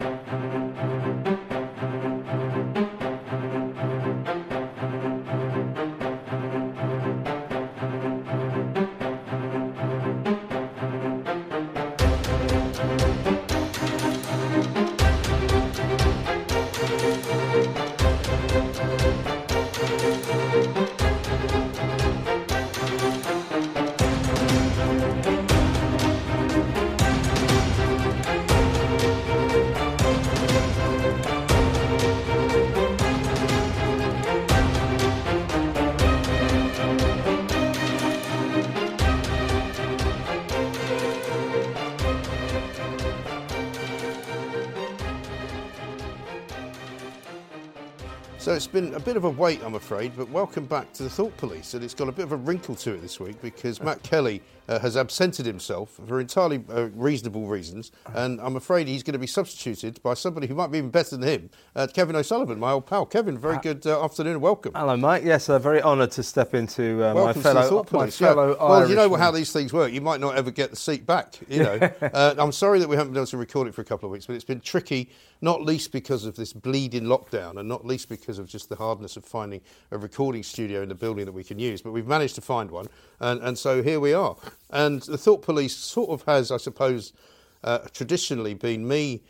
Thank you. So it's been a bit of a wait, I'm afraid, but welcome back to the Thought Police. And it's got a bit of a wrinkle to it this week because Matt Kelly uh, has absented himself for entirely uh, reasonable reasons. And I'm afraid he's going to be substituted by somebody who might be even better than him, uh, Kevin O'Sullivan, my old pal. Kevin, very good uh, afternoon and welcome. Hello, Mike. Yes, uh, very honoured to step into uh, my Welcome to the fellow, my Police. yeah. Well, you know how these things work. You might not ever get the seat back. You know, uh, I'm sorry that we haven't been able to record it for a couple of weeks, but it's been tricky, not least because of this bleeding lockdown, and not least because of just the hardness of finding a recording studio in the building that we can use. But we've managed to find one, and, and so here we are. And the Thought Police sort of has, I suppose, uh, traditionally been me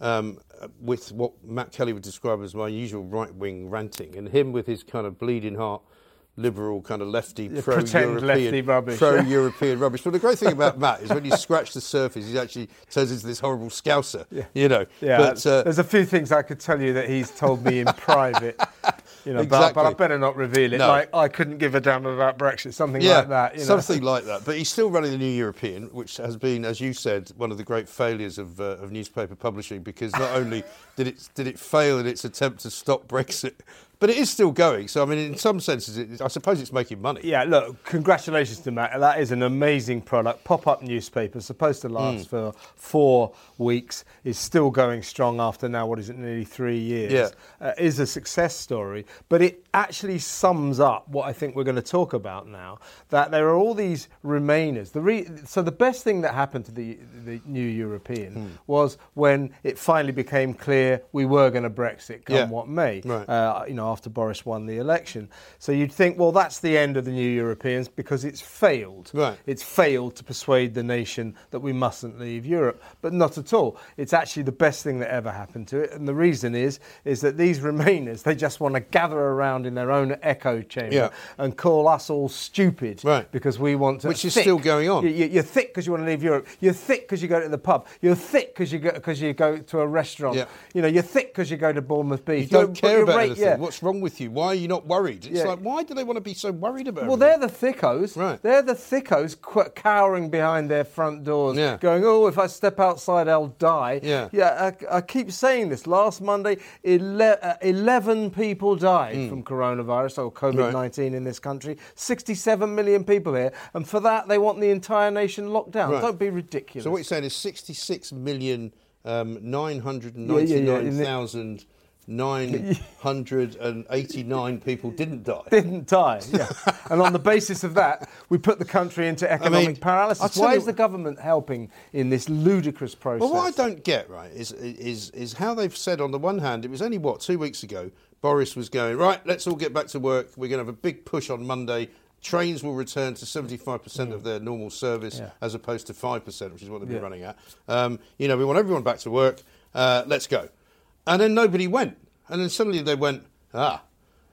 um, with what Matt Kelly would describe as my usual right wing ranting, and him with his kind of bleeding heart. Liberal kind of lefty, pro-European, rubbish. pro-European rubbish. But the great thing about Matt is when you scratch the surface, he actually turns into this horrible scouser. You know. Yeah, But uh, there's a few things I could tell you that he's told me in private. You know, but, but I Exactly. better not reveal it. No. Like I couldn't give a damn about Brexit, something yeah, like that. You know? something like that. But he's still running the New European, which has been, as you said, one of the great failures of, uh, of newspaper publishing because not only did it did it fail in its attempt to stop Brexit, but it is still going. So I mean, in some senses, it, I suppose it's making money. Yeah, look, congratulations to Matt. That is an amazing product. Pop up newspaper, supposed to last Hmm. for four weeks, is still going strong after now, what is it, nearly three years. Yeah. Uh, is a success story, but it actually sums up what I think we're going to talk about now that there are all these remainers. The re- so, the best thing that happened to the, the new European Hmm. was when it finally became clear we were going to Brexit, come Yeah. what may. Right. Uh, you know, after Boris won the election. So you'd think, well, that's the end of the new Europeans because it's failed. Right. It's failed to persuade the nation that we mustn't leave Europe, but not at all. It's actually the best thing that ever happened to it, and the reason is is that these Remainers they just want to gather around in their own echo chamber Yeah. and call us all stupid Right. because we want to. Which is thick. still going on. You- you- You're thick because you want to leave Europe. You're thick because you go to the pub. You're thick because you go because you go to a restaurant. Yeah. You know, you're thick because you go to Bournemouth Beach. You don't You're- care about anything. yeah. What's wrong with you? Why are you not worried? It's Yeah. like, why do they want to be so worried about it? Well, everything? they're the thickos. Right. They're the thickos qu- cowering behind their front doors, Yeah. going, "Oh, if I step outside, I'll die." Yeah. Yeah. I, I keep saying this. Last Monday, ele- uh, eleven people died Hmm. from coronavirus or COVID nineteen in this country. Sixty-seven million people here, and for that, they want the entire nation locked down. Right. Don't be ridiculous. So what you're saying is 66 million um, 999,989 people didn't die. didn't die. Yeah. and on the basis of that, we put the country into economic I'll paralysis. Why is the government helping in this ludicrous process? Well, what I don't get right is is is how they've said on the one hand, it was only what two weeks ago. Boris was going right. Let's all get back to work. We're going to have a big push on Monday. Trains will return to 75% of their normal service Yeah. as opposed to 5%, which is what they've been Yeah. running at. Um, you know, we want everyone back to work. Uh, let's go. And then nobody went. And then suddenly they went, ah.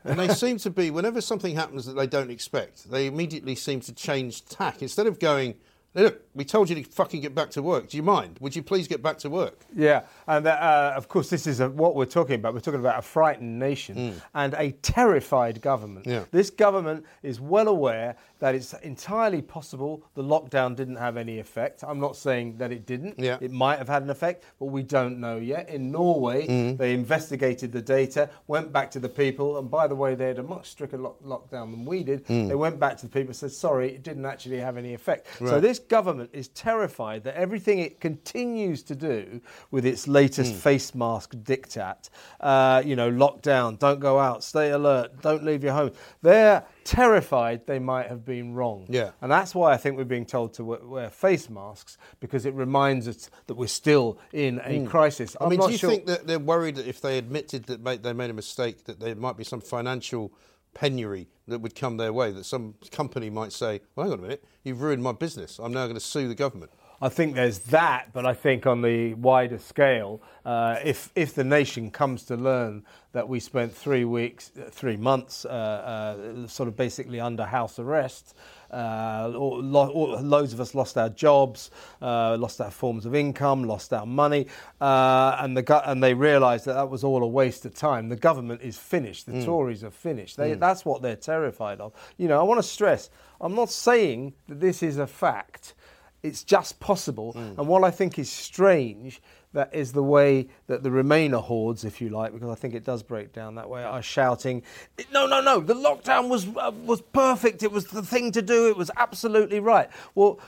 And they seem to be, whenever something happens that they don't expect, they immediately seem to change tack. Instead of going, Hey, look, we told you to fucking get back to work. Do you mind? Would you please get back to work? Yeah, and uh, of course, this is a, what we're talking about. We're talking about a frightened nation and a terrified government. Yeah. This government is well aware that it's entirely possible the lockdown didn't have any effect. I'm not saying that it didn't. Yeah. It might have had an effect, but we don't know yet. In Norway, Hmm. they investigated the data, went back to the people, and by the way, they had a much stricter lock- lockdown than we did. Hmm. They went back to the people and said, sorry, it didn't actually have any effect. So Right. This government is terrified that everything it continues to do with its latest face mask diktat, uh, you know, lockdown, don't go out, stay alert, don't leave your home, they're terrified they might have been wrong. Yeah. And that's why I think we're being told to wear, wear face masks because it reminds us that we're still in a crisis. I I'm mean, not do you sure- think that they're worried that if they admitted that they made a mistake, that there might be some financial penury that would come their way? That some company might say, "Well, hang on a minute, you've ruined my business. I'm now going to sue the government." I think there's that, but I think on the wider scale, uh, if if the nation comes to learn that we spent three weeks, three months, uh, uh, sort of basically under house arrest, uh, lo- loads of us lost our jobs, uh, lost our forms of income, lost our money, uh, and the and they realised that that was all a waste of time. The government is finished. The Tories are finished. They, That's what they're terrified of. You know, I want to stress. I'm not saying that this is a fact it's just possible. And what I think is strange that is the way that the Remainer hordes, if you like, because I think it does break down that way, are shouting, "No, no, no! The lockdown was uh, was perfect. It was the thing to do. It was absolutely right." Well.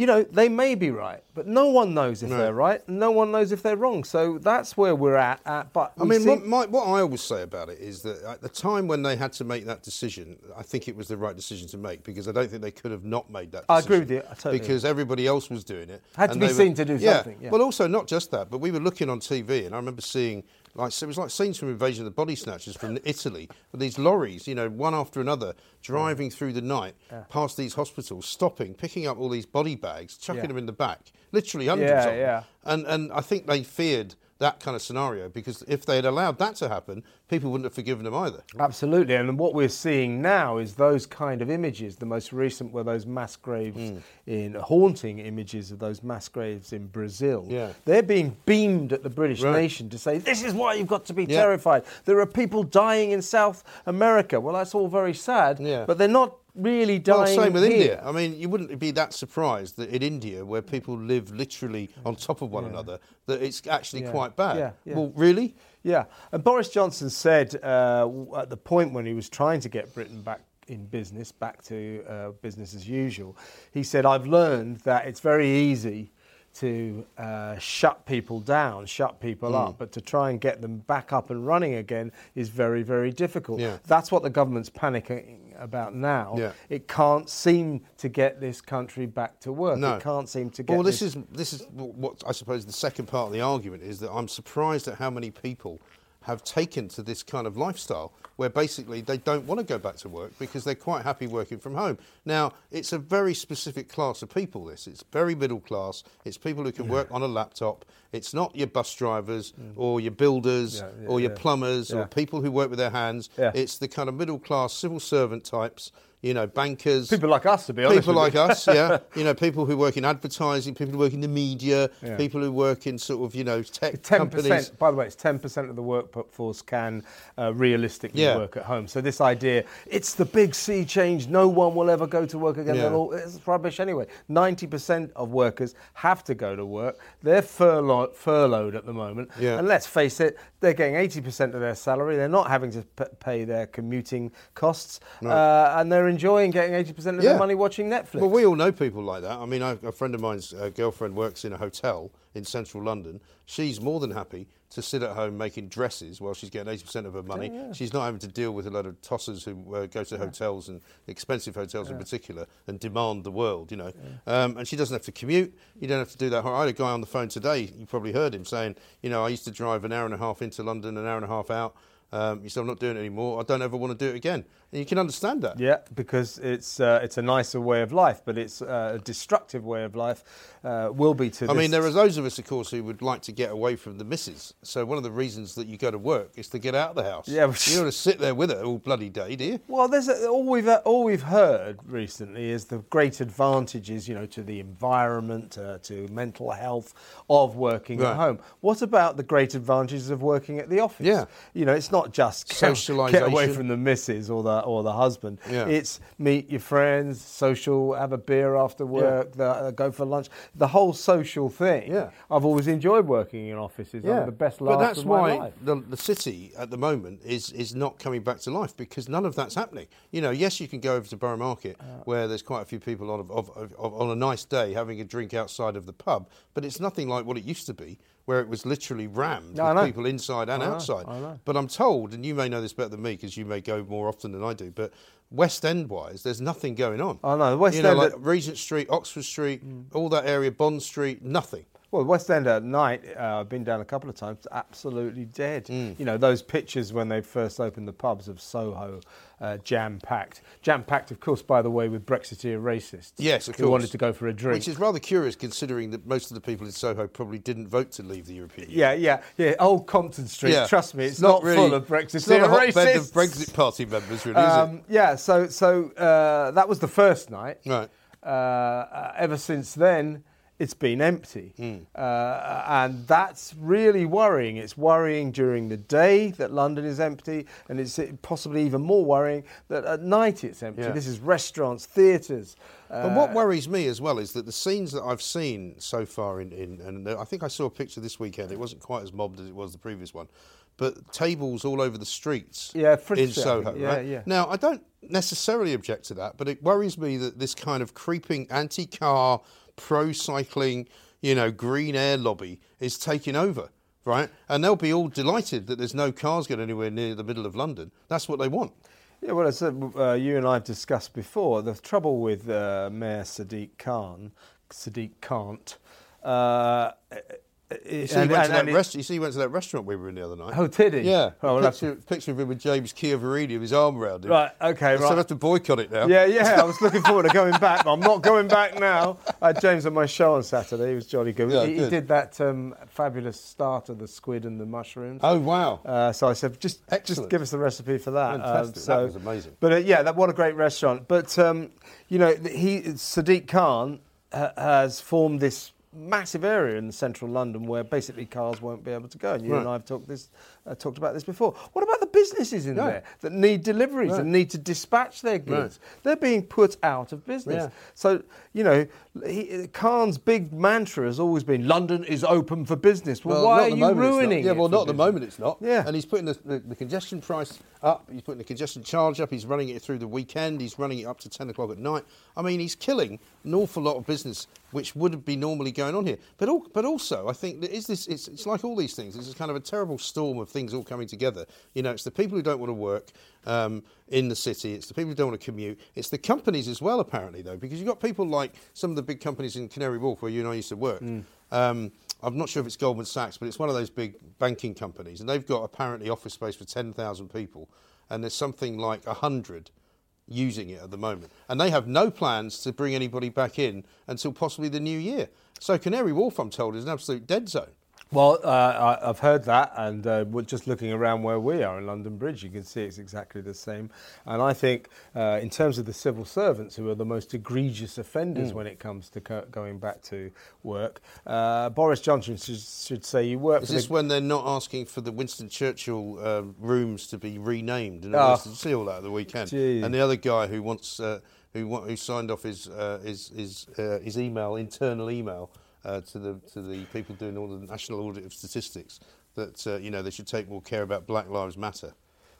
You know, they may be right, but no one knows if No. they're right, no one knows if they're wrong. So that's where we're at. at but I mean, see- what, my, what I always say about it is that at the time when they had to make that decision, I think it was the right decision to make because I don't think they could have not made that decision. I agree with you. I totally because everybody else was doing it. Had to be seen to do yeah. something, yeah. Well, also not just that, but we were looking on TV, and I remember seeing like so it was like scenes from Invasion of the Body Snatchers from Italy, with these lorries, you know, one after another, driving mm. through the night past these hospitals, stopping, picking up all these body bags, chucking Yeah. them in the back, literally hundreds Yeah, of them. yeah. And and I think they feared that kind of scenario because if they had allowed that to happen, people wouldn't have forgiven them either. Absolutely, and what we're seeing now is those kind of images. The most recent were those mass graves Hmm. in haunting images of those mass graves in Brazil. Yeah. They're being beamed at the British Right. nation to say this is why you've got to be Yeah. terrified. There are people dying in South America. Well, that's all very sad, Yeah. but they're not really dying. Well, same with here. India. I mean, you wouldn't be that surprised that in India, where people live literally on top of one another, that it's actually Yeah. quite bad. Yeah, yeah. Well, really? Yeah, and Boris Johnson said uh, at the point when he was trying to get Britain back in business, back to uh, business as usual, he said, I've learned that it's very easy to uh, shut people down, shut people Mm. up, but to try and get them back up and running again is very, very difficult. Yeah. That's what the government's panicking about now. Yeah. It can't seem to get this country back to work. No. It can't seem to get Well, this is this is what I suppose the second part of the argument is that I'm surprised at how many people have taken to this kind of lifestyle where basically they don't want to go back to work because they're quite happy working from home. Now, it's a very specific class of people this. It's very middle class. It's people who can work on a laptop. It's not your bus drivers or your builders Mm. Yeah, yeah, or your yeah. plumbers Yeah. or people who work with their hands. Yeah. It's the kind of middle class civil servant types, you know, bankers. People like us, to be honest. People like us, yeah. You know, people who work in advertising, people who work in the media, Yeah. people who work in sort of, you know, tech Ten companies. percent. By the way, it's ten percent of the workforce can uh, realistically Yeah. work at home. So this idea, it's the big sea change. No one will ever go to work again. Yeah. All, it's rubbish anyway. Ninety percent of workers have to go to work. They're furloughed, furloughed at the moment. Yeah. And let's face it, they're getting eighty percent of their salary. They're not having to p- pay their commuting costs, uh, and they're enjoying getting eighty percent of Yeah. their money watching Netflix. Well, we all know people like that. I mean, I, a friend of mine's uh, girlfriend works in a hotel in central London. She's more than happy to sit at home making dresses while she's getting 80% of her money. She's not having to deal with a lot of tossers who uh, go to hotels and expensive hotels in particular and demand the world, you know. Um, and she doesn't have to commute. You don't have to do that. I had a guy on the phone today, you probably heard him saying, you know, I used to drive an hour and a half into London, an hour and a half out. Um, you say, I'm not doing it anymore. I don't ever want to do it again. You can understand that. Yeah, because it's uh, it's a nicer way of life, but it's uh, a destructive way of life. Uh, will be to. I mean, there are those of us, of course, who would like to get away from the missus. So one of the reasons that you go to work is to get out of the house. Yeah, you don't want to sit there with her all bloody day, do you? Well, there's a, all we've all we've heard recently is the great advantages, you know, to the environment, uh, to mental health of working Right. at home. What about the great advantages of working at the office? Yeah. you know, it's not just get- get away from the missus or the or the husband. Yeah. It's meet your friends, social, have a beer after work, the, uh, go for lunch. The whole social thing. Yeah. I've always enjoyed working in offices. I'm the best life. but that's of my why life. the, the city at the moment is is not coming back to life because none of that's happening. You know, yes, you can go over to Borough Market where there's quite a few people on, of, of, of, on a nice day having a drink outside of the pub, but it's nothing like what it used to be, where it was literally rammed No, with people inside and I outside. Know. But I'm told, and you may know this better than me because you may go more often than I do, but West End wise, there's nothing going on. I know, West you know, End like Regent Street, Oxford Street, all that area, Bond Street, nothing. Well, West End at night, uh, I've been down a couple of times, absolutely dead. Mm. You know, those pictures when they first opened the pubs of Soho, uh, jam packed. Jam packed, of course, by the way, with Brexiteer racists. Yes, of who course. wanted to go for a drink. Which is rather curious considering that most of the people in Soho probably didn't vote to leave the European Union. yeah, yeah, yeah. Old Compton Street, Yeah. trust me, it's, not, really- full of Brexiteer It's not a hotbed racists. of Brexit Party members, really, is Um, yeah, so so uh, that was the first night. Right. Uh, uh, ever since then, it's been empty. Hmm. Uh, and that's really worrying. It's worrying during the day that London is empty, and it's possibly even more worrying that at night it's empty. Yeah. This is restaurants, theatres. But Uh, what worries me as well is that the scenes that I've seen so far in, in and I think I saw a picture this weekend. It wasn't quite as mobbed as it was the previous one, but tables all over the streets Yeah, in Soho. Yeah, right? yeah. Now I don't necessarily object to that, but it worries me that this kind of creeping anti-car, pro-cycling, you know, green air lobby is taking over. Right, and they'll be all delighted that there's no cars going anywhere near the middle of London. That's what they want. Yeah, well, as uh, you and I have discussed before, the trouble with uh, Mayor Sadiq Khan, Sadiq Kant, uh, You see, he went to that rest- you see, he went to that restaurant we were in the other night. Oh, did he? Yeah, Oh, well, picture, picture of him with James Chiavarini with his arm around him. Right, okay, right. So I have to boycott it now. Yeah, yeah. I was looking forward to going back, but I'm not going back now. I had James on my show on Saturday. He was jolly good. Yeah, he, he did that um, fabulous starter, the squid and the mushrooms. Oh wow. Uh, so I said, just just give us the recipe for that. Um, Fantastic. That was amazing. But uh, yeah, that what a great restaurant. But um, you know, he Sadiq Khan ha- has formed this massive area in central London where basically cars won't be able to go. And you and I have talked this uh, talked about this before. What about the businesses in Yeah. there that need deliveries Right. and need to dispatch their goods? They're being put out of business. Yeah. So you know, he, Khan's big mantra has always been London is open for business. Well, not why are you moment it's not. ruining Yeah, well, not at the business? moment it's not. Yeah. And he's putting the, the, the congestion price up. He's putting the congestion charge up. He's running it through the weekend. He's running it up to 10 o'clock at night. I mean, he's killing an awful lot of business which would be normally going on here. But al- but also, I think there is this. It's, it's like all these things. It's kind of a terrible storm of things all coming together. You know, it's the people who don't want to work um, in the city. It's the people who don't want to commute. It's the companies as well, apparently, though, because you've got people like some of the big companies in Canary Wharf where you and I used to work. Um, I'm not sure if it's Goldman Sachs, but it's one of those big banking companies, and they've got apparently office space for 10,000 people, and there's something like 100 using it at the moment. And they have no plans to bring anybody back in until possibly the new year. So Canary Wharf, I'm told, is an absolute dead zone. Well, uh, I've heard that, and uh, we're just looking around where we are in London Bridge, you can see it's exactly the same. And I think, uh, in terms of the civil servants, who are the most egregious offenders when it comes to co- going back to work, uh, Boris Johnson should, should say you work Is for this the. when they're not asking for the Winston Churchill uh, rooms to be renamed? And Oh. all this? Did you see all that at the weekend? Gee. And the other guy who wants, uh, who, who signed off his uh, his his, uh, his email, internal email, uh, to the to the people doing all the national audit of statistics, that uh, you know they should take more care about Black Lives Matter.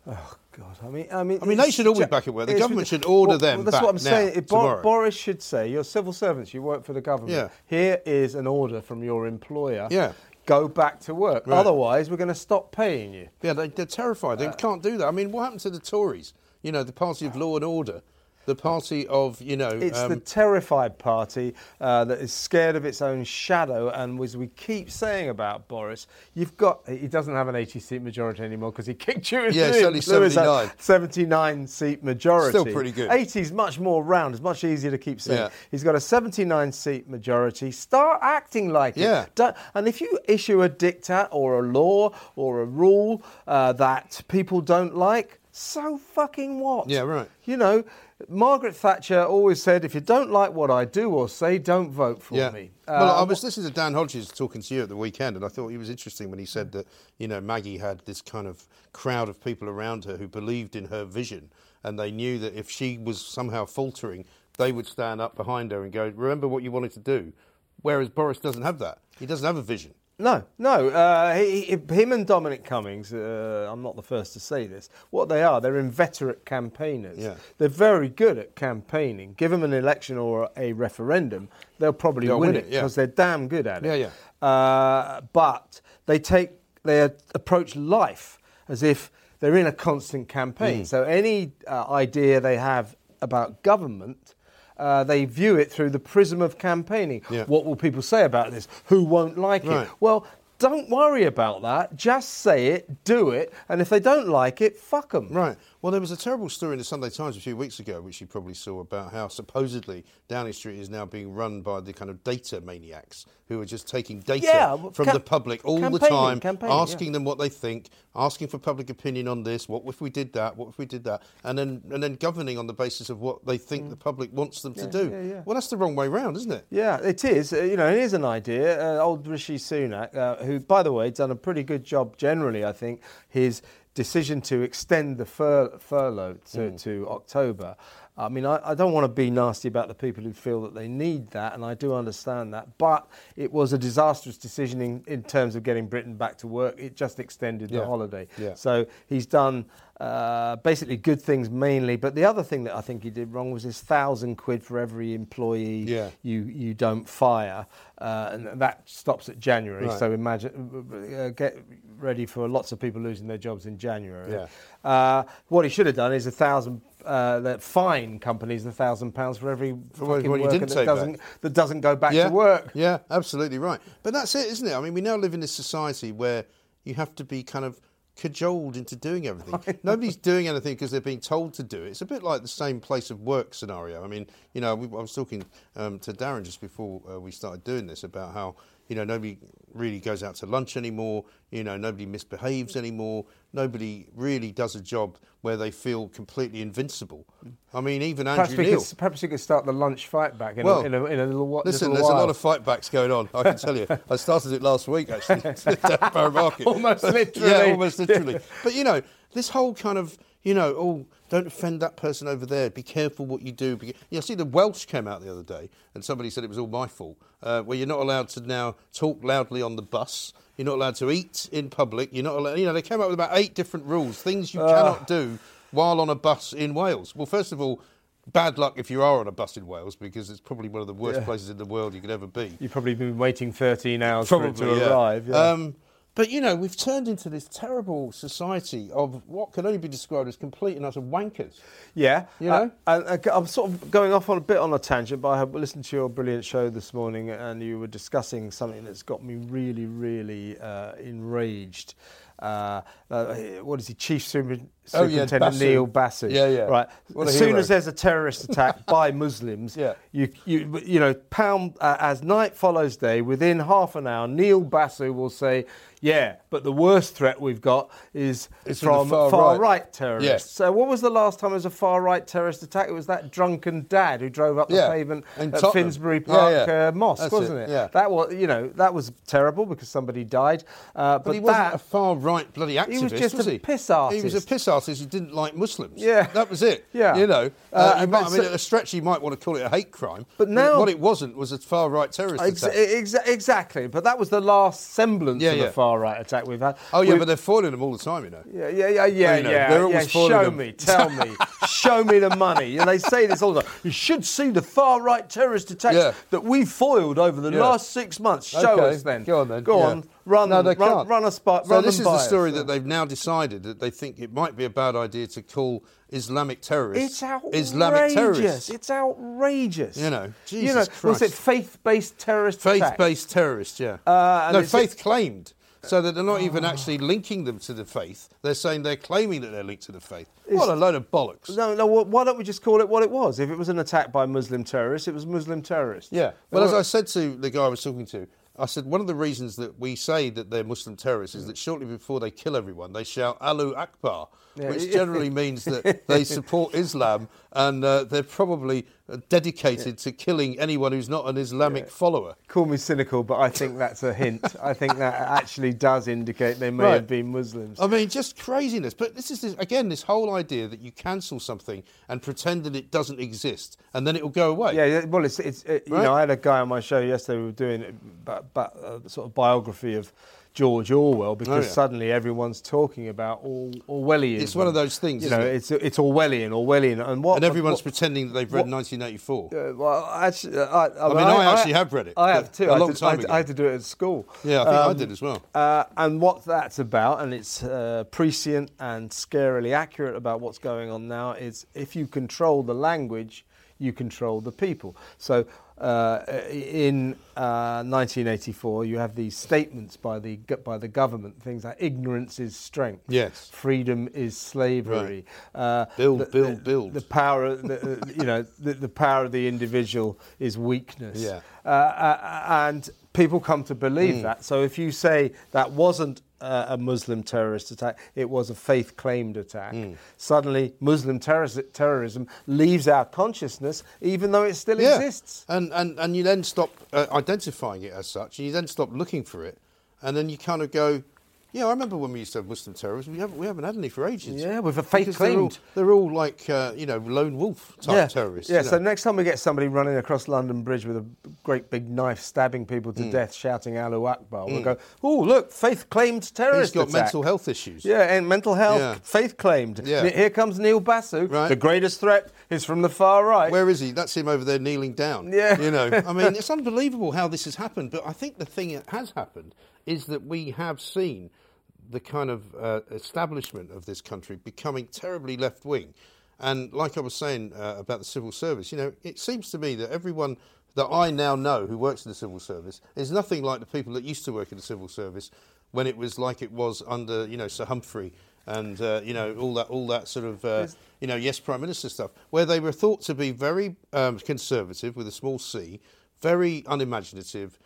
Oh God! I mean, I mean, I mean, they should all be back at work. The government should order Well, them well, that's what I'm saying. Boris should say, "You're civil servants. You work for the government. Yeah. Here is an order from your employer. Yeah. Go back to work. Right. Otherwise, we're going to stop paying you." Yeah, they, they're terrified. They Uh, can't do that. I mean, what happened to the Tories? You know, the party of law and order. The party of, you know. It's um, the terrified party uh, that is scared of its own shadow. And as we keep saying about Boris, you've got he doesn't have an 80 seat majority anymore because he kicked you. In Yeah, it's only 79. 79 seat majority. Still pretty good. 80 is much more round. It's much easier to keep saying. Yeah. He's got a 79 seat majority. Start acting like Yeah. it. Don't- and if you issue a diktat or a law or a rule uh, that people don't like, so fucking what? Yeah, right. You know, Margaret Thatcher always said, if you don't like what I do or say, don't vote for Yeah. me. well, I Uh, was listening to Dan Hodges talking to you at the weekend, and I thought he was interesting when he said that you know Maggie had this kind of crowd of people around her who believed in her vision, and they knew that if she was somehow faltering, they would stand up behind her and go, "Remember what you wanted to do." Whereas Boris doesn't have that. He doesn't have a vision. No, no. Uh, he, he- him and Dominic Cummings, uh, I'm not the first to say this, what they are, they're inveterate campaigners. Yeah. They're very good at campaigning. Give them an election or a referendum, they'll probably They'll win, win it it, yeah. because they're damn good at it. Yeah, yeah. Uh, but they take, they approach life as if they're in a constant Mm. campaign. So any uh, idea they have about government, uh, they view it through the prism of campaigning. Yeah. What will people say about this? Who won't like Right. it? Well, don't worry about that. Just say it, do it, and if they don't like it, fuck them. Right. Well, there was a terrible story in the Sunday Times a few weeks ago, which you probably saw, about how supposedly Downing Street is now being run by the kind of data maniacs who are just taking data Yeah, from cam- the public all the time, campaigning, yeah. asking them what they think, asking for public opinion on this. What if we did that? What if we did that? And then and then governing on the basis of what they think the public wants them to do. Mm. yeah, yeah. Well, that's the wrong way round, isn't it? Yeah, it is. Uh, you know, it is an idea. Uh, old Rishi Sunak, uh, who, by the way, done a pretty good job generally, I think, his decision to extend the fur- furlough to, mm. to October. I mean, I, I don't want to be nasty about the people who feel that they need that, and I do understand that. But it was a disastrous decision in, in terms of getting Britain back to work. It just extended the Yeah. holiday. Yeah. So he's done uh, basically good things mainly. But the other thing that I think he did wrong was this thousand quid for every employee Yeah. you you don't fire, uh, and that stops at January. Right. So imagine, uh, get ready for lots of people losing their jobs in January. Yeah. Uh, what he should have done is a thousand. Uh, that fine companies a thousand pounds for every For fucking worker didn't that doesn't back. that doesn't go back yeah. to work. Yeah, absolutely right. But that's it, isn't it? I mean, we now live in this society where you have to be kind of cajoled into doing everything. Nobody's doing anything because they're being told to do it. It's a bit like the same place of work scenario. I mean, you know, we, I was talking um, to Darren just before uh, we started doing this about how you know nobody really goes out to lunch anymore. You know, nobody misbehaves anymore. Nobody really does a job where they feel completely invincible. I mean, even Perhaps Andrew we, Neil. could, perhaps we could start the lunch fight back in, Well, a, in, a, in a little, whi- Listen, little there's a lot of fight backs going on. I can tell you. I started it last week actually Borough Market. Almost literally. yeah, almost literally. But you know, this whole kind of you know, oh, don't offend that person over there. Be careful what you do. Be, you know, see, the Welsh came out the other day, and somebody said it was all my fault. Uh, where you're not allowed to now talk loudly on the bus. You're not allowed to eat in public. You're not allowed. You know, they came up with about eight different rules, things you cannot do while on a bus in Wales. Well, first of all. Bad luck if you are on a bus in Wales because it's probably one of the worst Yeah. places in the world you could ever be. You've probably been waiting 13 hours for it to yeah. arrive. Yeah. Um, but you know, we've turned into this terrible society of what can only be described as complete and utter wankers. Yeah, You know? Uh, I'm sort of going off on a bit on a tangent, but I have listened to your brilliant show this morning, and you were discussing something that's got me really, really uh, enraged. Uh, uh, what is he, Chief Super- Oh, yeah, Neil Basu? Yeah, yeah. Right. As soon as there's a terrorist attack by Muslims, Yeah. you, you, you know, pound uh, as night follows day. Within half an hour, Neil Basu will say, "Yeah, but the worst threat we've got is It's from far far right." right terrorists." Yes. So, what was the last time there was a far right terrorist attack? It was that drunken dad who drove up the Yeah, pavement in at Tottenham. Finsbury Park yeah. Uh, Mosque, That's wasn't it, it? yeah. That was, you know, that was terrible because somebody died. Uh, but, But, he wasn't a far right bloody activist. He was just a he? piss He was a piss artist. Artist who didn't like Muslims. Yeah. that was it. Yeah. you know. Uh, Uh, you and might, I mean, so- at a stretch, you might want to call it a hate crime. But now- what it wasn't was a far right terrorist Ex- attack. ex- exactly, but that was the last semblance Yeah, of yeah. a far right attack we've had. oh yeah, We've- but they're foiling them all the time, you know. Yeah, yeah, yeah, yeah, you know, yeah. they're always yeah. foiling Show them. me, tell me, show me the money. And they say this all the time. You should see the far right terrorist attacks that we foiled over the last six months. Show Okay, us then. go on then, Go on. Run, no, they run, can't. run a spy. So this is the by us. story that they've now decided that they think it might be a bad idea to call Islamic terrorists It's outrageous. Islamic terrorists. It's outrageous. You know, you Jesus know, was it faith-based terrorist? Faith-based terrorists, yeah. Uh, no, it's- faith claimed. So that they're not even actually linking them to the faith. They're saying they're claiming that they're linked to the faith. what a load of bollocks. No, no. Why don't we just call it what it was? If it was an attack by Muslim terrorists, it was Muslim terrorists. Yeah. Well, as I said to the guy I was talking to, I said one of the reasons that we say that they're Muslim terrorists is that shortly before they kill everyone, they shout Allahu Akbar, which generally means that they support Islam and uh, they're probably uh, dedicated to killing anyone who's not an Islamic follower. Call me cynical, but I think that's a hint. I think that actually does indicate they may Right. have been Muslims. I mean, just craziness. But this is, this, again, this whole idea that you cancel something and pretend that it doesn't exist and then it will go away. Yeah, yeah, well, it's, it's uh, you know, I had a guy on my show yesterday. We were doing a, but, but, a sort of biography of George Orwell because Oh, yeah. suddenly everyone's talking about Or- Orwellian. It's one of those things, You know, it? it's it's Orwellian, Orwellian, and what And everyone's what- pretending that they've read what- 1984. Uh, well, actually, uh, I, I, mean, I actually have read it, I have too. a I long did- time I, had- ago. I had to do it at school. Yeah, I think I Um, did as well. Uh, and what that's about, and it's uh, prescient and scarily accurate about what's going on now, is if you control the language, you control the people. So uh, in uh, 1984, you have these statements by the by the government, things like ignorance is strength, Yes. freedom is slavery, uh, Build, the, build, the- build. The power, of the, uh, you know, the, the power of the individual is weakness. Yeah. Uh, uh, and people come to believe Hmm. that. So if you say that wasn't uh, a Muslim terrorist attack, it was a faith claimed attack, Hmm. suddenly Muslim terroris- terrorism leaves our consciousness, even though it still Yeah. exists. And, and, and you then stop uh, identifying it as such, and you then stop looking for it, and then you kind of go, yeah, I remember when we used to have Muslim terrorism. We haven't, we haven't had any for ages. Yeah, with a faith Because they're all, claimed. they're all like, uh, you know, lone wolf type terrorists. Yeah, you so next time we get somebody running across London Bridge with a great big knife stabbing people Hmm. to death, shouting Allahu Akbar, we'll go, oh, look, faith claimed terrorist He's got attack. mental health issues. Yeah, and mental health, Yeah. faith claimed. Yeah. Here comes Neil Basu. Right. The greatest threat is from the far right. Where is he? That's him over there kneeling down. Yeah. You know, I mean, it's unbelievable how this has happened. But I think the thing that has happened is that we have seen the kind of uh, establishment of this country becoming terribly left wing. And like I was saying uh, about the civil service, you know, it seems to me that everyone that I now know who works in the civil service is nothing like the people that used to work in the civil service when it was like it was under, you know, Sir Humphrey and uh, you know all that all that sort of uh, you know yes prime minister stuff where they were thought to be very um, conservative with a small c very unimaginative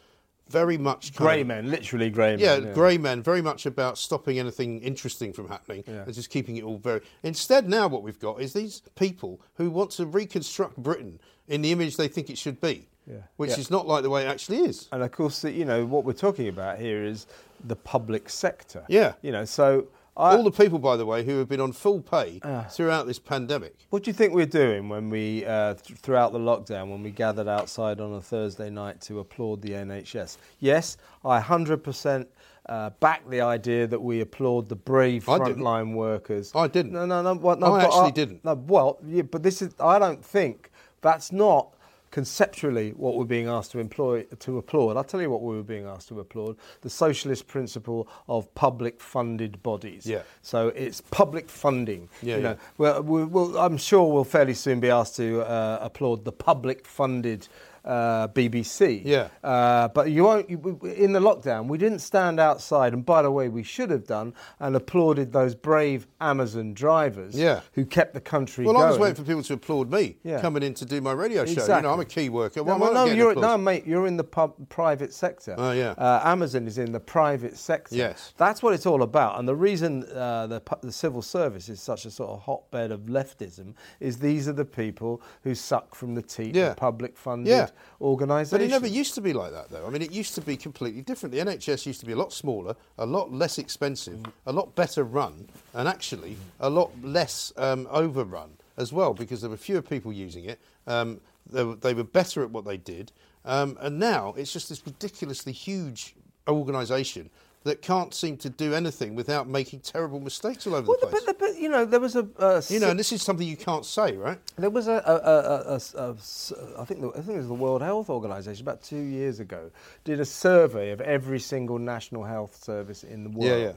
very much Grey of- men, literally grey men. yeah, men. grey men, very much about stopping anything interesting from happening Yeah. and just keeping it all very. Instead, now what we've got is these people who want to reconstruct Britain in the image they think it should be, Yeah. which Yeah. is not like the way it actually is. And of course, you know, what we're talking about here is the public sector. Yeah. You know, so I, all the people, by the way, who have been on full pay Ah. throughout this pandemic. What do you think we're doing when we, uh, th- throughout the lockdown, when we gathered outside on a Thursday night to applaud the NHS? Yes, I 100% uh, back the idea that we applaud the brave frontline workers. I didn't. No, no, no. What, no I actually didn't. No, well, yeah, but this is. I don't think that's not conceptually what we're being asked to employ to applaud. I'll tell you what we were being asked to applaud: the socialist principle of public-funded bodies. Yeah. So it's public funding. Yeah, you know, yeah. well, we, we'll, I'm sure we'll fairly soon be asked to uh, applaud the public-funded uh, BBC. Yeah. Uh, but you won't. You, in the lockdown, we didn't stand outside, and by the way, we should have done, and applauded those brave Amazon drivers. Yeah. Who kept the country Well, going. I was waiting for people to applaud me Yeah. coming in to do my radio show. You know, I'm a key worker. No, Why am well, no, you're, no, mate, you're in the pub, private sector. Oh, yeah. Uh, Amazon is in the private sector. Yes. That's what it's all about. And the reason uh, the, the civil service is such a sort of hotbed of leftism is these are the people who suck from the teat Yeah. of public funded Yeah. Organisations. But it never used to be like that, though. I mean, it used to be completely different. The NHS used to be a lot smaller, a lot less expensive, a lot better run, and actually a lot less um, overrun as well because there were fewer people using it. Um, they, were, they were better at what they did. Um, and now it's just this ridiculously huge organisation that can't seem to do anything without making terrible mistakes all over Well, the place. but, but, you know, there was a. Uh, you know, and this is something you can't say, right? There was a, a, a, a, a, a I think the, I think it was the World Health Organization about two years ago did a survey of every single national health service in the world. Yeah, yeah.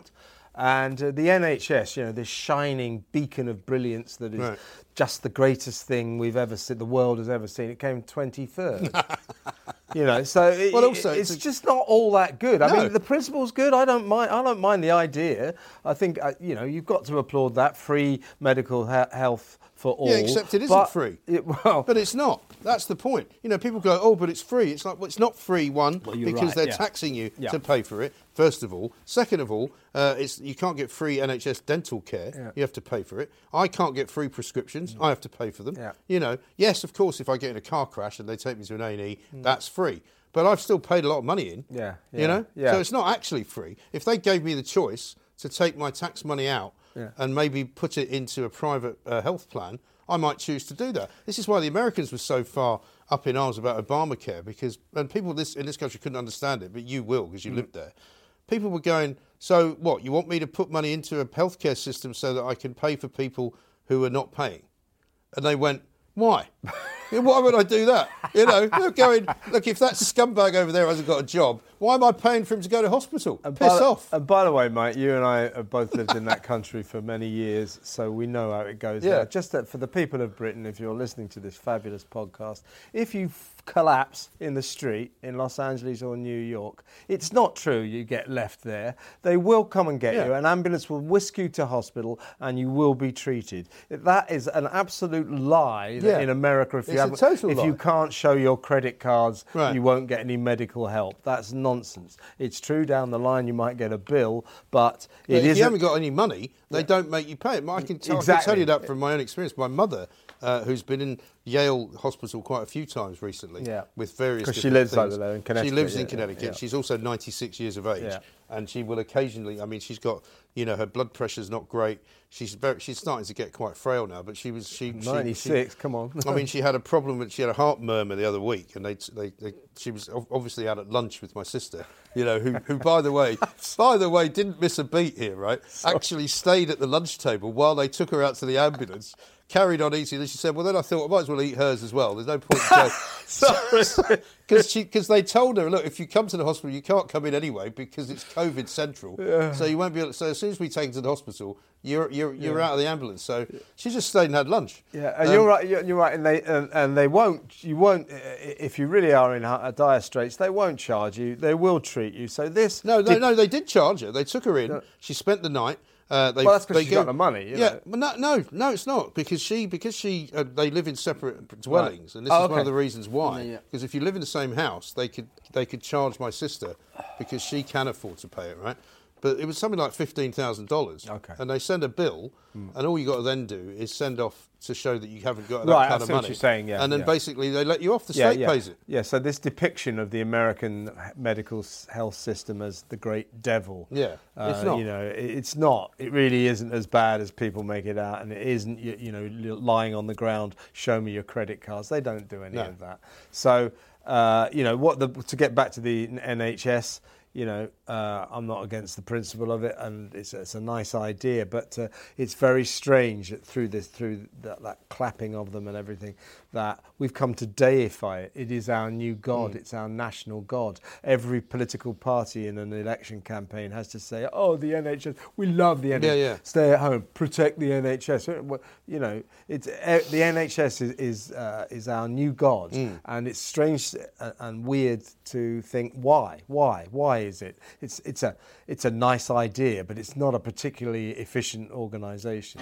And uh, the NHS, you know, this shining beacon of brilliance that is Right. just the greatest thing we've ever seen, the world has ever seen. It came 23rd. you know, so it, Well, also, it's, it's a- just not all that good. I No. mean, the principle's good. I don't mind. I don't mind the idea. I think uh, you know you've got to applaud that free medical he- health for all. Yeah, except it isn't free. it- well, But it's not. That's the point. You know, people go, "Oh, but it's free." It's like, well, it's not free. One, Well, because right, they're yeah. taxing you Yeah. to pay for it. First of all, second of all, uh, it's you can't get free NHS dental care. Yeah. You have to pay for it. I can't get free prescriptions. I have to pay for them. Yeah. You know, yes, of course, if I get in a car crash and they take me to an A and E, Mm. that's free. But I've still paid a lot of money in. Yeah, You know, yeah. so it's not actually free. If they gave me the choice to take my tax money out Yeah. and maybe put it into a private uh, health plan, I might choose to do that. This is why the Americans were so far up in arms about Obamacare because, and people this, in this country couldn't understand it, but you will because Mm. you lived there. People were going, so what? You want me to put money into a healthcare system so that I can pay for people who are not paying? And they went, why? Why would I do that? You know, they're going, look, if that scumbag over there hasn't got a job, why am I paying for him to go to hospital? And Piss by off. And by the way, mate, you and I have both lived in that country for many years, so we know how it goes. Yeah. Now, just that for the people of Britain, if you're listening to this fabulous podcast, if you collapse in the street in Los Angeles or New York, it's not true you get left there. They will come and get Yeah. you. An ambulance will whisk you to hospital, and you will be treated. That is an absolute lie that Yeah. in America. If you if you can't show your credit cards, Right. you won't get any medical help. That's nonsense. It's true down the line you might get a bill, but Yeah, it if you haven't got any money, they don't make you pay it. I can, tell, I can tell you that from my own experience. My mother, uh, who's been in Yale Hospital quite a few times recently, Yeah. with various 'Cause she lives things. over there in Connecticut, She lives yeah, in Connecticut. yeah. She's also 96 years of age, and she will occasionally. I mean, she's got you know her blood pressure's not great. She's very, she's starting to get quite frail now, but she was she she- she- 96, come on. I mean, she had a problem. With, she had a heart murmur the other week, and they, they, they she was obviously out at lunch with my sister. You know, who, who by the way, by the way, didn't miss a beat here, right? Actually stayed at the lunch table while they took her out to the ambulance. Carried on eating, and she said, "Well, then I thought I might as well eat hers as well. There's no point." Sorry. Because because they told her, look, if you come to the hospital, you can't come in anyway because it's COVID central. So you won't be able. So as soon as we take her to the hospital, you're you're you're out of the ambulance. So she just stayed and had lunch. Yeah, and Um, you're right. You're, you're right, and they and, and they won't. You won't. uh, If you really are in dire straits, they won't charge you. They will treat you. So this. No, no, did- no. They did charge her. They took her in. She spent the night. Uh, they, Well, that's 'cause they she's got the money, you yeah, know. but no, no, no, it's not because she because she uh, they live in separate dwellings, and this Oh, is one of the reasons why. Yeah, yeah. Because if you live in the same house, they could they could charge my sister because she can afford to pay it, right? But it was something like fifteen thousand dollars. Okay. And they send a bill, and all you got to then do is send off to show that you haven't got that Right, I kind of see what money. you're saying, yeah, And then yeah. basically they let you off. The yeah, state yeah. pays it. Yeah, so this depiction of the American medical health system as the great devil. Yeah, uh, it's not. You know, it- it's not. It really isn't as bad as people make it out, and it isn't. You, you know, lying on the ground, show me your credit cards. They don't do any No. of that. So, uh, you know, what the to get back to the NHS. You know, uh, I'm not against the principle of it, and it's, it's a nice idea, but uh, it's very strange through this, through that, that clapping of them and everything, that we've come to deify it. It is our new god. Hmm. It's our national god. Every political party in an election campaign has to say, "Oh, the NHS. We love the NHS. Yeah, yeah. Stay at home. Protect the NHS." You know, it's eh, the NHS is is, uh, is our new god, Hmm. and it's strange uh, and weird to think why, why, why is it? It's it's a it's a nice idea, but it's not a particularly efficient organisation.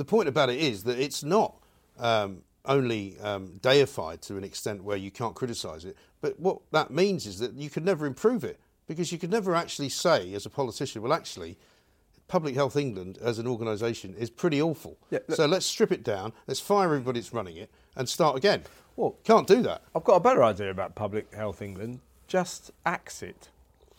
The point about it is that it's not um, only um, deified to an extent where you can't criticise it. But what that means is that you could never improve it because you could never actually say, as a politician, well, actually, Public Health England as an organisation is pretty awful. Yeah, look- so let's strip it down, let's fire everybody that's running it, and start again. Well- can't do that. I've got a better idea about Public Health England. Just axe it.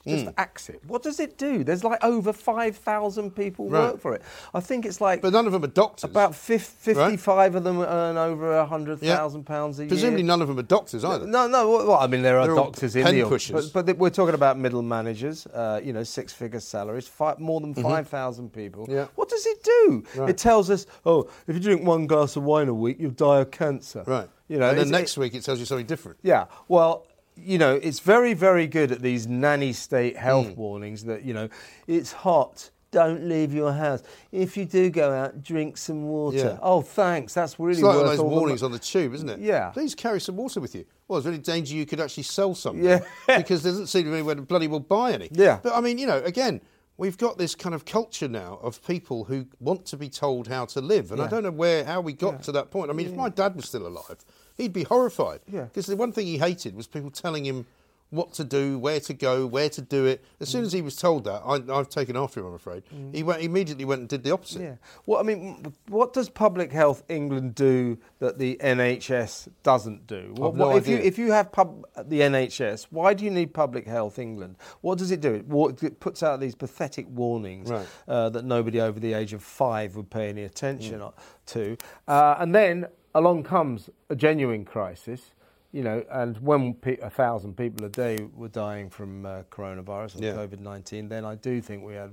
Just Hmm. axe it. What does it do? There's like over 5,000 people Right. work for it. I think it's like But none of them are doctors. about fif- 55 of them earn over £100,000 pounds a year. Presumably, none of them are doctors either. No, no. Well, I mean, there are They're doctors in the pushers. but, but we're talking about middle managers. Uh, you know, six-figure salaries, five, more than five thousand people. Mm-hmm. Yeah. What does it do? Right. It tells us, oh, if you drink one glass of wine a week, you'll die of cancer. Right. You know, and then next week it tells you something different. yeah. Well, you know, it's very, very good at these nanny state health Hmm. warnings that, you know, it's hot. Don't leave your house. If you do go out, drink some water. Yeah. Oh, thanks. That's really It's like worth those warnings on the tube, isn't it? Yeah. Please carry some water with you. Well, there's any danger you could actually sell something. Yeah. because there doesn't seem to be anywhere to bloody well buy any. Yeah. But I mean, you know, again, we've got this kind of culture now of people who want to be told how to live, and I don't know where how we got to that point. I mean, if my dad was still alive, he'd be horrified. Yeah. Because the one thing he hated was people telling him what to do, where to go, where to do it. As soon as he was told that, I, I've taken after him. I'm afraid he went, immediately went and did the opposite. Yeah. Well, I mean, what does Public Health England do that the NHS doesn't do? What, no what- if you if you have pub, the NHS, why do you need Public Health England? What does it do? It, it puts out these pathetic warnings Right. uh, that nobody over the age of five would pay any attention Mm. to, uh, and then along comes a genuine crisis. You know, and when pe- a thousand people a day were dying from uh, coronavirus or Yeah. COVID nineteen, then I do think we had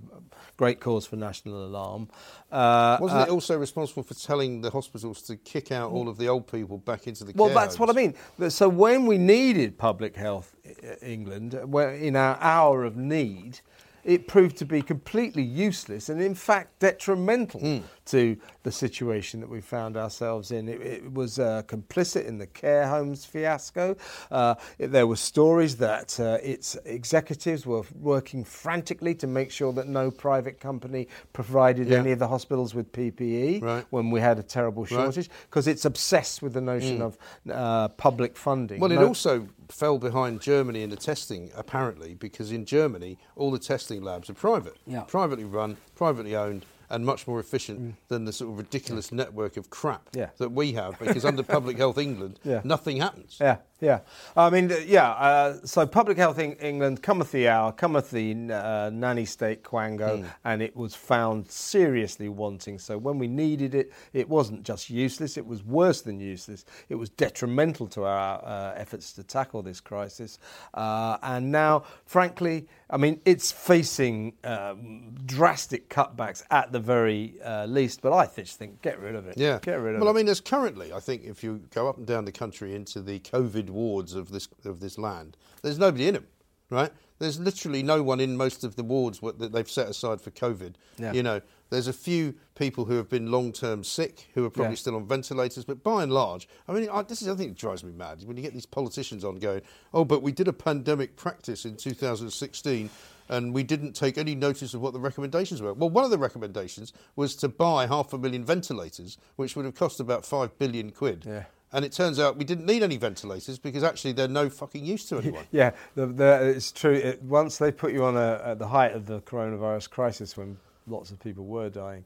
great cause for national alarm. Uh, Wasn't uh, it also responsible for telling the hospitals to kick out all of the old people back into the Well, that's what I mean. So when we needed Public Health uh, England, uh, in our hour of need, it proved to be completely useless and, in fact, detrimental Hmm. To the situation that we found ourselves in. It, it was uh, complicit in the care homes fiasco. Uh, it- there were stories that uh, its executives were working frantically to make sure that no private company provided Yeah. any of the hospitals with PPE Right. when we had a terrible shortage because it's obsessed with the notion of uh, public funding. Well, it No- also fell behind Germany in the testing, apparently, because in Germany, all the testing labs are private, Yeah. privately run, privately owned, and much more efficient than the sort of ridiculous network of crap Mm. Yeah. that we have. Because under Public Health England, Yeah. nothing happens. Yeah, yeah. I mean, yeah. Uh, so, Public Health in England cometh the hour, cometh the uh, nanny state quango, and it was found seriously wanting. So, when we needed it, it wasn't just useless; it was worse than useless. It was detrimental to our uh, efforts to tackle this crisis. Uh, and now, frankly, I mean, it's facing um, drastic cutbacks at the very uh, least. But I just think get rid of it. Yeah. get rid of well, it. I mean, there's currently, I think, if you go up and down the country into the COVID wards of this of this land, there's nobody in them, right? There's literally no one in most of the wards that they've set aside for COVID. Yeah. You know, there's a few people who have been long term sick who are probably Yeah. still on ventilators, but by and large, I mean, I, this is the thing that drives me mad when you get these politicians on going, oh, but we did a pandemic practice in 2016 and we didn't take any notice of what the recommendations were. Well, one of the recommendations was to buy half a million ventilators, which would have cost about five billion quid. Yeah. And it turns out we didn't need any ventilators because actually they're no fucking use to anyone. Yeah, the, the, it's true. It, once they put you on a, at the height of the coronavirus crisis, when lots of people were dying,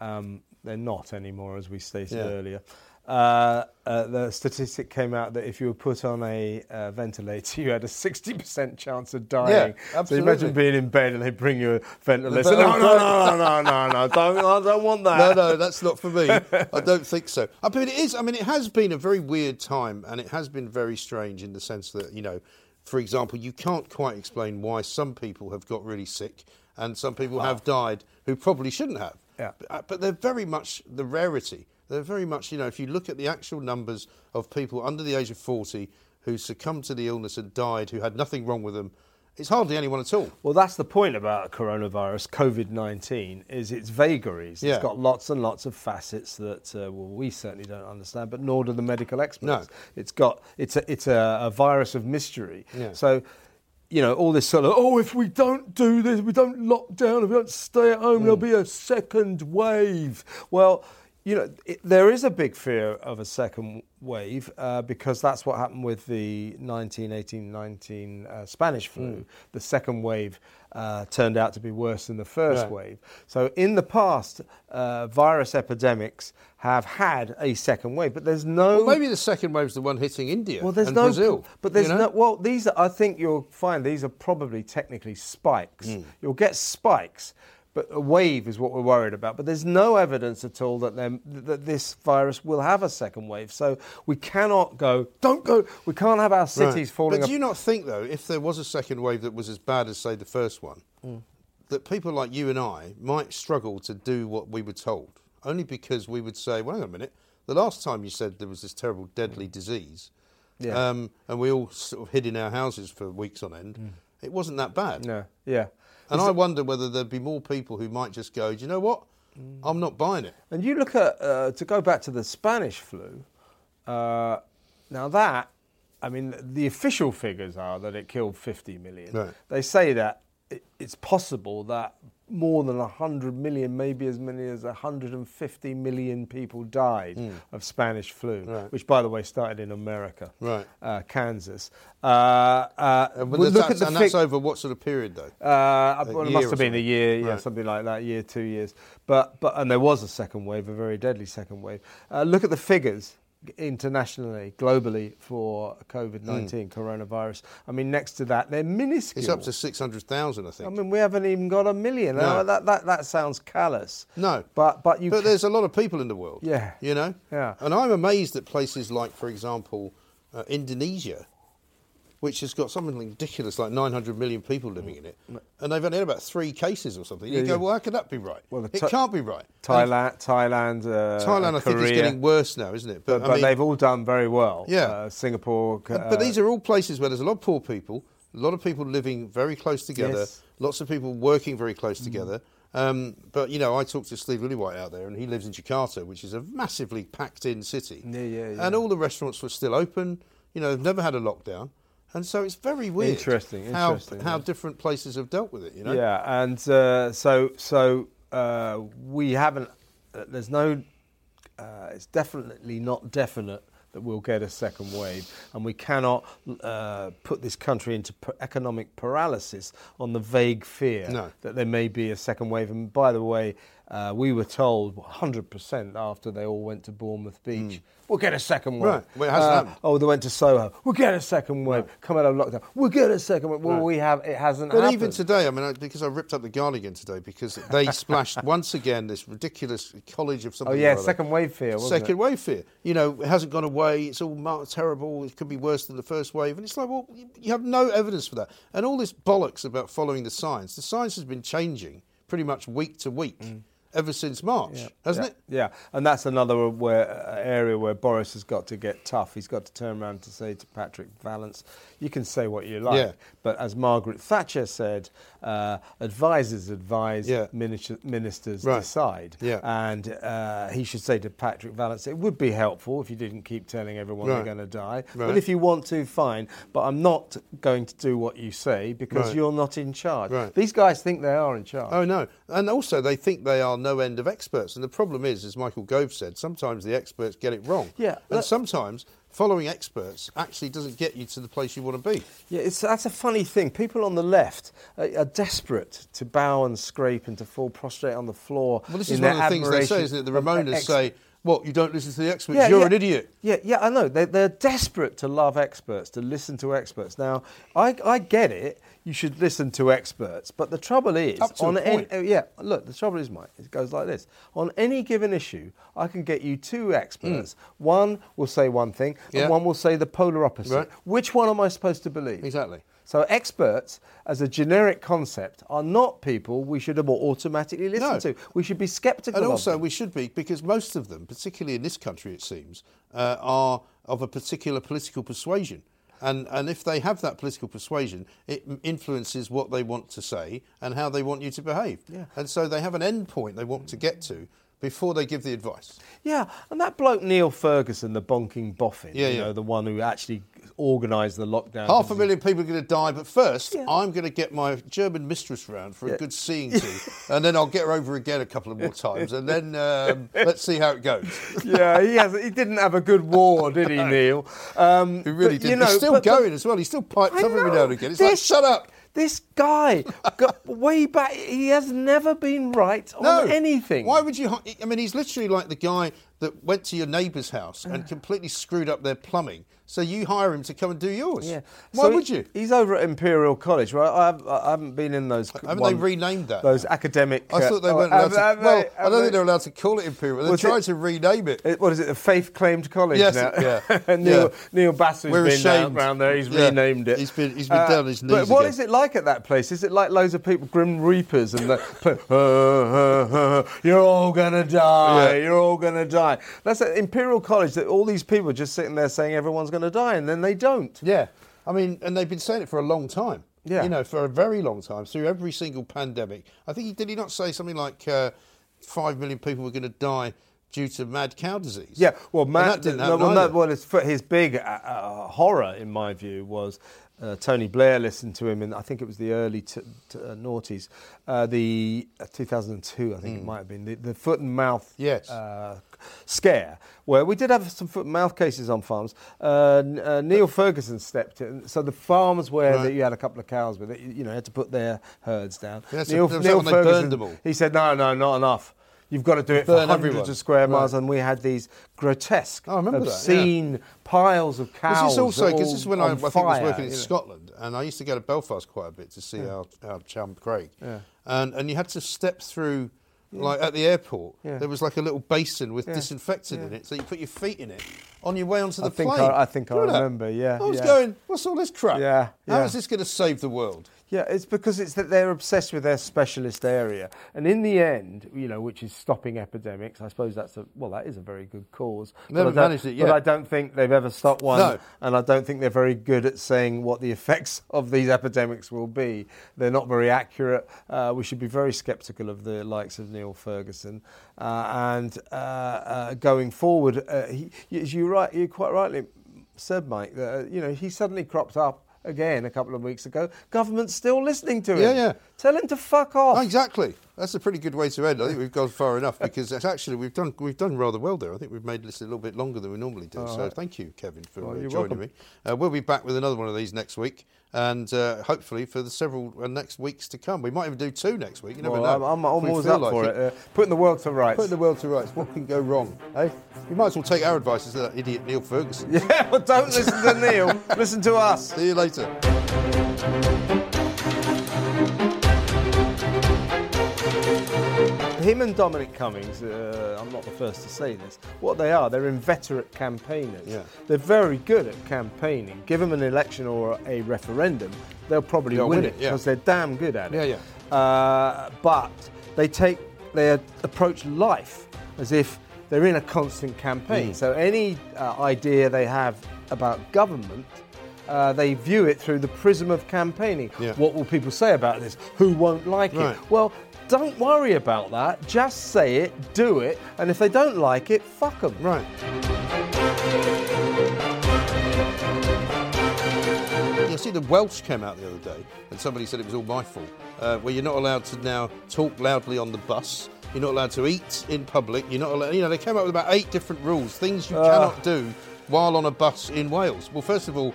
um, they're not anymore, as we stated Yeah. earlier. Uh, uh, the statistic came out that if you were put on a uh, ventilator, you had a 60% chance of dying. so absolutely. So imagine being in bed and they bring you a ventilator. The- No, no, no, no, no, no, no, don't, I don't want that. no, no, that's not for me. I don't think so. I mean, it is. I mean, it has been a very weird time, and it has been very strange in the sense that you know, for example, you can't quite explain why some people have got really sick and some people have died who probably shouldn't have. Yeah. But, uh, but they're very much the rarity. They're very much, you know, if you look at the actual numbers of people under the age of forty who succumbed to the illness and died, who had nothing wrong with them, it's hardly anyone at all. Well, that's the point about coronavirus, COVID 19, is its vagaries. Yeah. It's got lots and lots of facets that, uh, well, we certainly don't understand, but nor do the medical experts. No. It's got, it's a, it's a, a virus of mystery. Yeah. So, you know, all this sort of, oh, if we don't do this, we don't lock down, if we don't stay at home, there'll be a second wave. Well, you know, it, there is a big fear of a second wave uh, because that's what happened with the 1918-19 uh, Spanish flu. Hmm. The second wave uh, turned out to be worse than the first Right. wave. So in the past, uh, virus epidemics have had a second wave, but there's no. Well, maybe the second wave wave's the one hitting India Well, there's and no, Brazil. but there's you know? no. Well, these are, I think you'll find these are probably technically spikes. Hmm. You'll get spikes, but a wave is what we're worried about. But there's no evidence at all that that this virus will have a second wave. So we cannot go. Don't go. We can't have our cities Right. falling. But up- do you not think, though, if there was a second wave that was as bad as, say, the first one, Hmm. that people like you and I might struggle to do what we were told? Only because we would say, well, hang on a minute, the last time you said there was this terrible, deadly disease, Yeah. um, and we all sort of hid in our houses for weeks on end, it wasn't that bad. no. Yeah. And I wonder whether there'd be more people who might just go, do you know what? Hmm. I'm not buying it. And you look at, uh, to go back to the Spanish flu, uh, now that, I mean, the official figures are that it killed 50 million. Right. They say that it, it's possible that more than 100 million, maybe as many as 150 million people died of Spanish flu. Right. which, by the way, started in America, Right. uh, Kansas. Uh, uh, Uh, but we'll that's, look at the and that's over what sort of period, though? uh, well, it must have been a year, yeah, Right. something like that, year, two years. But but and there was a second wave, a very deadly second wave. Uh, look at the figures internationally, globally for COVID nineteen coronavirus. I mean, next to that, they're minuscule. It's up to 600,000, I think. I mean, we haven't even got a million. No. Now, that, that that sounds callous. No. but but you. But there's a lot of people in the world. Yeah. You know? Yeah. And I'm amazed at places like, for example, uh, Indonesia, which has got something ridiculous like 900 million people living in it. And they've only had about three cases or something. Yeah, you go, yeah. well, how could that be right? Well, it can't be right. Thailand, Thailand, uh, Thailand, I think, is getting worse now, isn't it? But, I but mean- they've all done very well. Yeah. uh, Singapore. But, but these are all places where there's a lot of poor people, a lot of people living very close together, Yes. lots of people working very close together. Um, but you know, I talked to Steve Lillywhite out there, and he lives in Jakarta, which is a massively packed-in city. Yeah, yeah, yeah. And all the restaurants were still open. You know, they've never had a lockdown, and so it's very weird. Interesting, how interesting, how yeah. different places have dealt with it. You know. Yeah, and uh, so so uh, we haven't. Uh, there's no. Uh, it's definitely not definite that we'll get a second wave, and we cannot uh, put this country into p- economic paralysis on the vague fear No. that there may be a second wave. And by the way, uh, we were told 100% after they all went to Bournemouth Beach, we'll get a second wave. Right. Well, Uh. Oh, they went to Soho, we'll get a second wave. Come out of lockdown, we'll get a second wave. Well, Right. we have. It hasn't But happened. even today, I mean, I, because I ripped up the Guardian today because they splashed once again this ridiculous college of something. Oh yeah, second wave fear. Wasn't second it? wave fear. You know, it hasn't gone away. It's all terrible. It could be worse than the first wave. And it's like, well, you- have no evidence for that. And all this bollocks about following the science. The science has been changing pretty much week to week ever since March, hasn't Mm. yeah. it? Yeah, and that's another where, uh, area where Boris has got to get tough. He's got to turn around to say to Patrick Vallance, "You can say what you like, Yeah. but as Margaret Thatcher said, uh, advisors advise, Yeah. minister, ministers Right. decide." Yeah. and uh, he should say to Patrick Vallance, "It would be helpful if you didn't keep telling everyone Right. they're going to die, Right. but if you want to, fine. But I'm not going to do what you say because you're not in charge." These guys think they are in charge. Oh no! And also, they think they are no end of experts. And the problem is, as Michael Gove said, sometimes the experts get it wrong. Yeah, And sometimes following experts actually doesn't get you to the place you want to be. Yeah, it's, that's a funny thing. People on the left are, are desperate to bow and scrape and to fall prostrate on the floor. Well, this is one of the things they say, isn't it? The Remoaners say, "What? You don't listen to the experts? Yeah, You're yeah. an idiot." Yeah, yeah, I know. They, they're desperate to love experts, to listen to experts. Now, I, I get it. You should listen to experts, but the trouble is, Up to a on any, oh, yeah, look, the trouble is, Mike. It goes like this: on any given issue, I can get you two experts. Hmm. One will say one thing. Yeah. and one will say the polar opposite. Right. Which one am I supposed to believe? Exactly. So experts, as a generic concept, are not people we should automatically listen No. to. We should be sceptical. And also, we should be, because most of them, particularly in this country, it seems, uh, are of a particular political persuasion. And, and if they have that political persuasion, it influences what they want to say and how they want you to behave. Yeah. And so they have an end point they want to get to. Before they give the advice. Yeah, and that bloke Neil Ferguson, the bonking boffin, Yeah, you yeah. know, the one who actually organised the lockdown. Half a million people are going to die, but first, Yeah. I'm going to get my German mistress round for a Yeah. good seeing to, and then I'll get her over again a couple of more times, and then um, let's see how it goes. yeah, he has. He didn't have a good war, did he, Neil? Um, He really did. You know, He's still but- but- going as well. He's still pipes I up every now and again. It's like, shut up. This guy, got way back, he has never been right on No. anything. Why would you? I mean, he's literally like the guy that went to your neighbour's house and completely screwed up their plumbing. So you hire him to come and do yours. Yeah. Why So would you? He's over at Imperial College. Right? I, have, I haven't been in those. Haven't one- they renamed that? Those academic. I uh, thought they oh, weren't allowed to. well, I don't they- think they're allowed to call it Imperial. They're trying it- to rename it. It- what is it? The Faith Claimed College Yes, now. yeah, Neil, yeah. Neil Basu's We're been down ashamed. there. He's Yeah, renamed it. Uh, he's been- he's been down on his But knees what again. is it like at that place? Is it like loads of people, Grim Reapers, and play, "Uh, uh, uh, you're all gonna die. Yeah. You're all gonna die. That's at Imperial College. That all these people are just sitting there saying everyone's gonna die, and then they don't. Yeah, I mean, and they've been saying it for a long time. Yeah. you know, for a very long time through every single pandemic. I think he did he not say something like uh, five million people were going to die due to mad cow disease? Yeah, well, Matt, that didn't no, well, no, well, it's, his big uh, uh, horror, in my view, was uh, Tony Blair listened to him in, I think it was the early t- t- uh, noughties, uh, the uh, 2002, I think it might have been, the, the foot and mouth. Yes. uh, scare, where we did have some foot and mouth cases on farms. Uh, uh, Neil Ferguson stepped in. So the farms where Right. that you had a couple of cows with it, you you know, had to put their herds down. Yes, Neil, there was that one they burned them all. he said, no, no, not enough. You've got to do it Burn for hundreds everyone. of square Right. miles, and we had these grotesque, Oh, I remember that, yeah. obscene piles of cows. This is also because this is when I, I think I was working in. Scotland, and I used to go to Belfast quite a bit to see our, our chum Craig, Yeah. and and you had to step through. Like at the airport, Yeah. there was like a little basin with Yeah. disinfectant in it, so you put your feet in it on your way onto the I think plane. I- I think I Remember that? yeah, I was yeah. going, what's all this crap? Yeah, How yeah. is this going to save the world? Yeah, it's because it's that they're obsessed with their specialist area, and in the end, you know, which is stopping epidemics. I suppose that's a well, that is a very good cause. They haven't but I don't- managed it yet. But I don't think they've ever stopped one, No. and I don't think they're very good at saying what the effects of these epidemics will be. They're not very accurate. Uh, we should be very sceptical of the likes of Neil Ferguson, uh, and uh, uh, going forward, uh, he, as you right, you quite rightly said, Mike, that uh, you know he suddenly cropped up. Again, a couple of weeks ago, government's still listening to him. Yeah, yeah. Tell him to fuck off. Oh, exactly. That's a pretty good way to end. I think we've gone far enough because it's actually we've done we've done rather well there. I think we've made this a little bit longer than we normally do. so thank you, Kevin, for Well, uh, joining welcome. me. Uh, we'll be back with another one of these next week, and uh, hopefully for the several uh, next weeks to come. We might even do two next week. You never Well, know. I'm, I'm, always up like for it. Uh, putting the world to rights. Putting the world to rights. What can go wrong? Eh? You might as well take our advice instead of that idiot Neil Ferguson. yeah, but don't listen to Neil. listen to us. See you later. Him and Dominic Cummings, uh, I'm not the first to say this, what they are, they're inveterate campaigners. Yeah. They're very good at campaigning. Give them an election or a referendum, they'll probably They'll win, win it it, yeah. because they're damn good at it. Yeah, yeah. Uh, but they take, they approach life as if they're in a constant campaign. Mm. So any uh, idea they have about government, uh, they view it through the prism of campaigning. Yeah. What will people say about this? Who won't like Right. it? Well, don't worry about that. Just say it, do it, and if they don't like it, fuck them. Right. You see, the Welsh came out the other day, and somebody said it was all my fault. Uh, where you're not allowed to now talk loudly on the bus. You're not allowed to eat in public. You're not allowed. You know, they came up with about eight different rules, things you cannot do while on a bus in Wales. Well, first of all,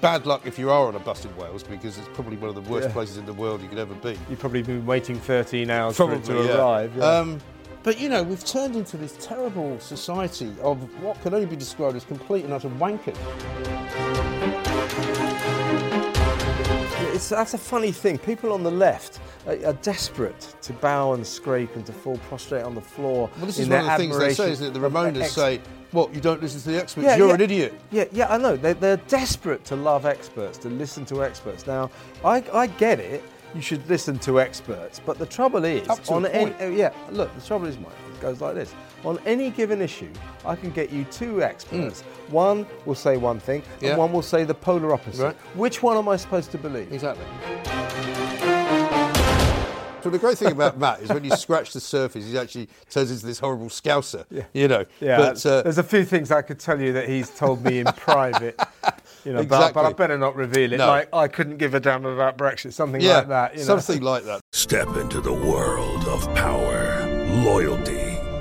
bad luck if you are on a bus in Wales because it's probably one of the worst Yeah. places in the world you could ever be. You've probably been waiting 13 hours for it to yeah. arrive. yeah. Um, but you know, we've turned into this terrible society of what can only be described as complete and utter wankers. It's, that's a funny thing. People on the left are, are desperate to bow and scrape and to fall prostrate on the floor. Well, this in is one of their the things they say, it? The Remoaners ex- say, "What? You don't listen to the experts? Yeah, You're yeah. an idiot." Yeah, yeah, I know. They, they're desperate to love experts, to listen to experts. Now, I, I get it. You should listen to experts, but the trouble is, on any, yeah, look, the trouble is, Mike, it goes like this. On any given issue, I can get you two experts. One will say one thing. Yeah. and one will say the polar opposite. Right. Which one am I supposed to believe? Exactly. So the great thing about Matt is when you scratch the surface, he actually turns into this horrible scouser. Yeah. You know. Yeah. But, uh, there's a few things I could tell you that he's told me in private. You know, exactly. but, but, I better not reveal it. No. Like I couldn't give a damn about Brexit, something yeah, like that. You know? Something like that. Step into the world of power, loyalty,